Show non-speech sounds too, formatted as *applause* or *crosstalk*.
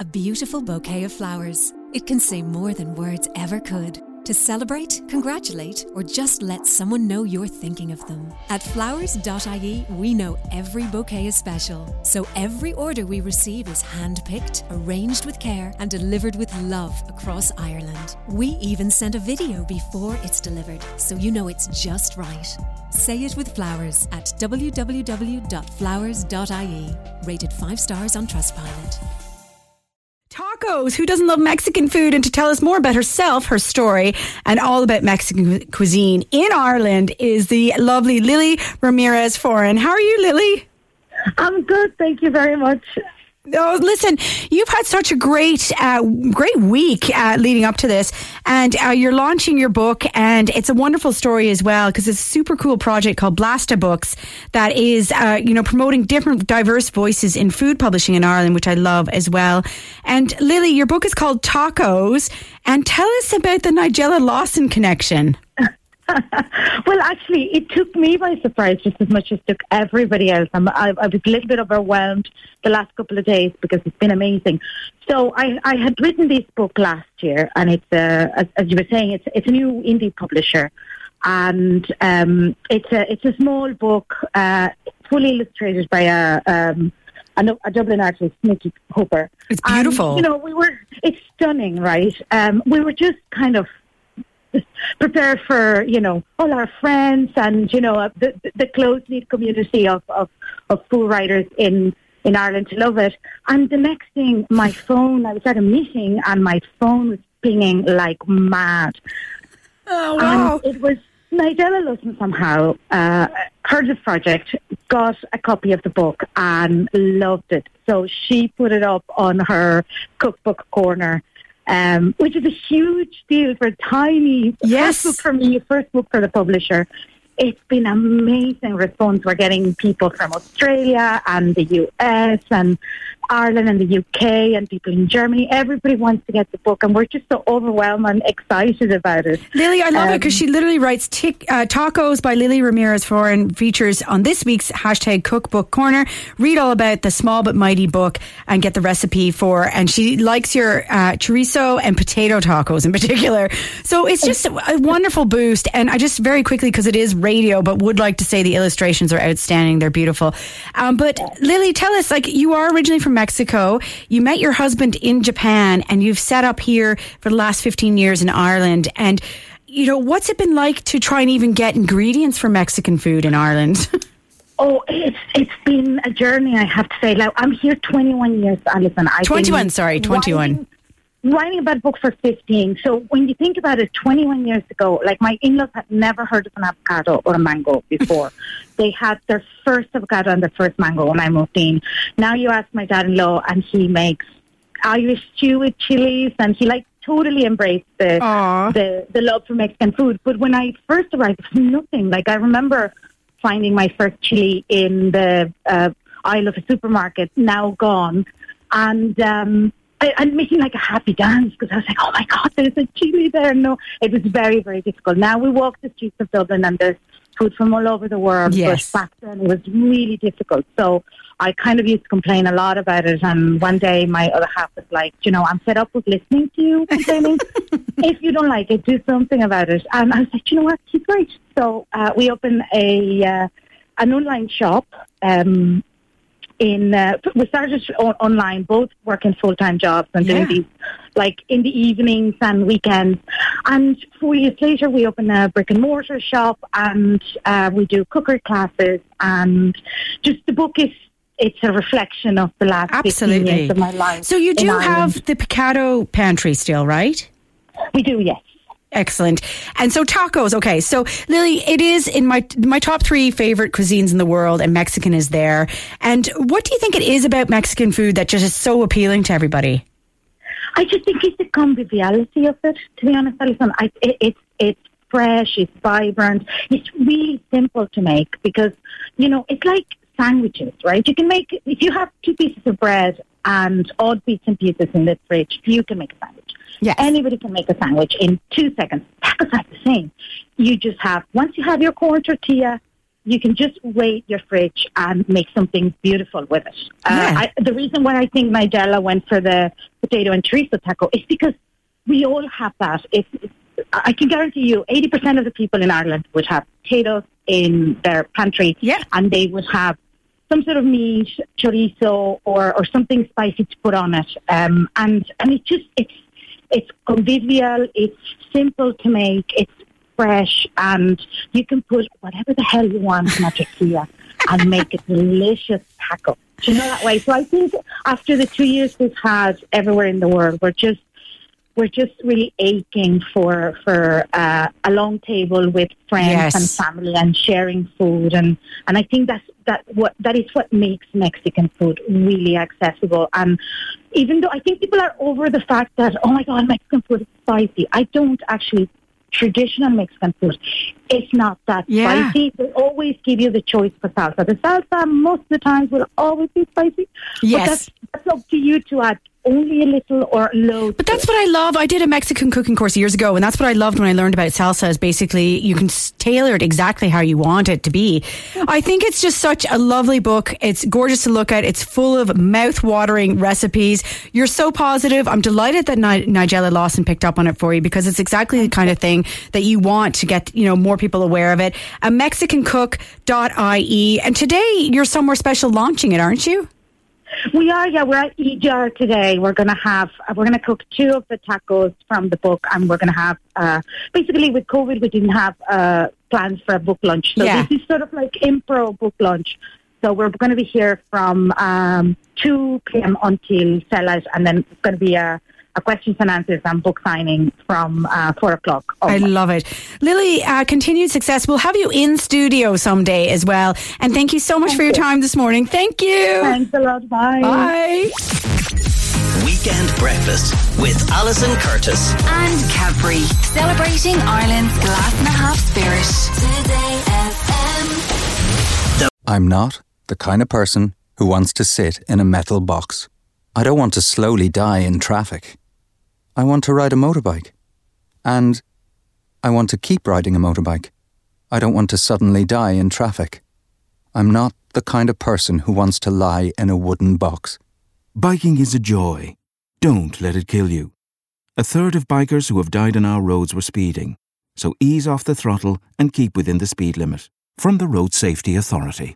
A beautiful bouquet of flowers. It can say more than words ever could. To celebrate, congratulate, or just let someone know you're thinking of them. At flowers.ie, we know every bouquet is special. So every order we receive is hand picked, arranged with care, and delivered with love across Ireland. We even send a video before it's delivered, so you know it's just right. Say it with flowers at www.flowers.ie. Rated 5 stars on Trustpilot. Tacos. Who doesn't love Mexican food? And to tell us more about herself, her story, and all about Mexican cuisine in Ireland is the lovely Lily Ramirez Foran. How are you, Lily? I'm good. Thank you very much. Oh, listen, you've had such a great, uh, great week uh, leading up to this, and uh, you're launching your book, and it's a wonderful story as well because it's a super cool project called Blasta Books that is, uh, you know, promoting different diverse voices in food publishing in Ireland, which I love as well. And Lily, your book is called Tacos, and tell us about the Nigella Lawson connection. *laughs* well, actually, it took me by surprise just as much as took everybody else. I'm, I, I was a little bit overwhelmed the last couple of days because it's been amazing. So I, I had written this book last year, and it's a, as, as you were saying, it's it's a new indie publisher, and um, it's a it's a small book, uh, fully illustrated by a. Um, a, a Dublin artist, Nikki Hooper. It's beautiful. And, you know, we were, it's stunning, right? Um, we were just kind of *laughs* prepared for you know all our friends and you know the the close knit community of, of of food writers in in Ireland to love it. And the next thing, my phone, I was at a meeting and my phone was pinging like mad. Oh wow! And it was Nigella Lawson somehow uh, heard the project, got a copy of the book, and loved it. So she put it up on her cookbook corner um, which is a huge deal for a tiny yes. first book for me, first book for the publisher. It's been amazing response. We're getting people from Australia and the US and Ireland and the UK and people in Germany. Everybody wants to get the book, and we're just so overwhelmed and excited about it. Lily, I love um, it because she literally writes tic, uh, Tacos by Lily Ramirez Foran features on this week's hashtag Cookbook Corner. Read all about the small but mighty book and get the recipe for. And she likes your uh, chorizo and potato tacos in particular. So it's just a, a wonderful boost. And I just very quickly because it is radio, but would like to say the illustrations are outstanding. They're beautiful. Um, but Lily, tell us, like you are originally from Mexico. You met your husband in Japan and you've set up here for the last 15 years in Ireland. And, you know, what's it been like to try and even get ingredients for Mexican food in Ireland? *laughs* Oh, it's it's been a journey. I have to say. Like I'm here 21 years, Alison. I've 21, sorry, 21. Writing, about books for 15. So when you think about it, 21 years ago, like my in-laws had never heard of an avocado or a mango before. *laughs* they had their first avocado and their first mango when I moved in. Now you ask my dad-in-law and he makes Irish stew with chilies and he like totally embraced the, the, the love for Mexican food. But when I first arrived, it was nothing. Like I remember finding my first chili in the uh, aisle of a supermarket, now gone. And, um, I, am making like a happy dance because I was like, oh my God, there's a chili there. No, it was very, very difficult. Now we walk the streets of Dublin and there's food from all over the world. Yes. But back then it was really difficult. So I kind of used to complain a lot about it. And one day my other half was like, you know, I'm fed up with listening to you complaining. *laughs* if you don't like it, do something about it. And I was like, you know what? She's right. So uh, we opened a uh, an online shop. Um, in uh, we started on, online, both working full time jobs and yeah. doing these like in the evenings and weekends. And four years later, we opened a brick and mortar shop, and uh, we do cookery classes. And just the book is it's a reflection of the last Absolutely. years of my life. So you do have the Picado pantry still, right? We do, yes. Excellent. And so tacos. Okay. So Lily, it is in my my top three favorite cuisines in the world, and Mexican is there. And what do you think it is about Mexican food that just is so appealing to everybody? I just think it's the conviviality of it. To be honest, Alison, I, it, it's it's fresh, it's vibrant, it's really simple to make because you know it's like sandwiches, right? You can make if you have two pieces of bread and odd bits and pieces in the fridge, you can make a sandwich. Yes. Anybody can make a sandwich in two seconds. Tacos are the same. You just have once you have your corn tortilla, you can just rate your fridge and make something beautiful with it. Uh, Yeah. I, the reason why I think Nigella went for the potato and chorizo taco is because we all have that. It's, I can guarantee you, 80% of the people in Ireland would have potatoes in their pantry, Yeah. and they would have some sort of meat, chorizo, or, or something spicy to put on it. Um, and and it's just it's it's convivial, it's simple to make, it's fresh, and you can put whatever the hell you want in a tortilla and make a delicious taco. Do you know that way? So I think after the two years we've had everywhere in the world, we're just we're just really aching for for uh, a long table with friends Yes. and family and sharing food and and I think that's that what that is what makes Mexican food really accessible. And even though I think people are over the fact that oh my god Mexican food is spicy I don't actually traditional Mexican food it's not that Yeah. spicy they always give you the choice for salsa the salsa most of the times will always be spicy Yes. but that's, that's up to you to add only a little or loads But that's what I love. I did a Mexican cooking course years ago, and that's what I loved when I learned about salsa. Is basically you can tailor it exactly how you want it to be. I think it's just such a lovely book. It's gorgeous to look at. It's full of mouth-watering recipes. You're so positive. I'm delighted that Ni- Nigella Lawson picked up on it for you because it's exactly the kind of thing that you want to get you know more people aware of it. A MexicanCook.ie, and today you're somewhere special launching it, aren't you? We are, yeah. We're at EJAR today. We're going to have, uh, we're going to cook two of the tacos from the book, and we're going to have, uh, basically with COVID, we didn't have uh, plans for a book lunch. So Yeah. this is sort of like impro book lunch. So we're going to be here from um, 2 p.m. until sunlight, and then it's going to be a, a questions and answers and book signing from uh, 4 o'clock. I love it. Lily, uh, continued success. We'll have you in studio someday as well. And thank you so much for your time this morning. Thank you. Thanks a lot. Bye. Bye. Weekend Breakfast with Alison Curtis. and Cadbury, celebrating Ireland's glass and a half spirit. Today FM. I'm not the kind of person who wants to sit in a metal box. I don't want to slowly die in traffic. I want to ride a motorbike. And I want to keep riding a motorbike. I don't want to suddenly die in traffic. I'm not the kind of person who wants to lie in a wooden box. Biking is a joy. Don't let it kill you. A third of bikers who have died on our roads were speeding. So ease off the throttle and keep within the speed limit. From the Road Safety Authority.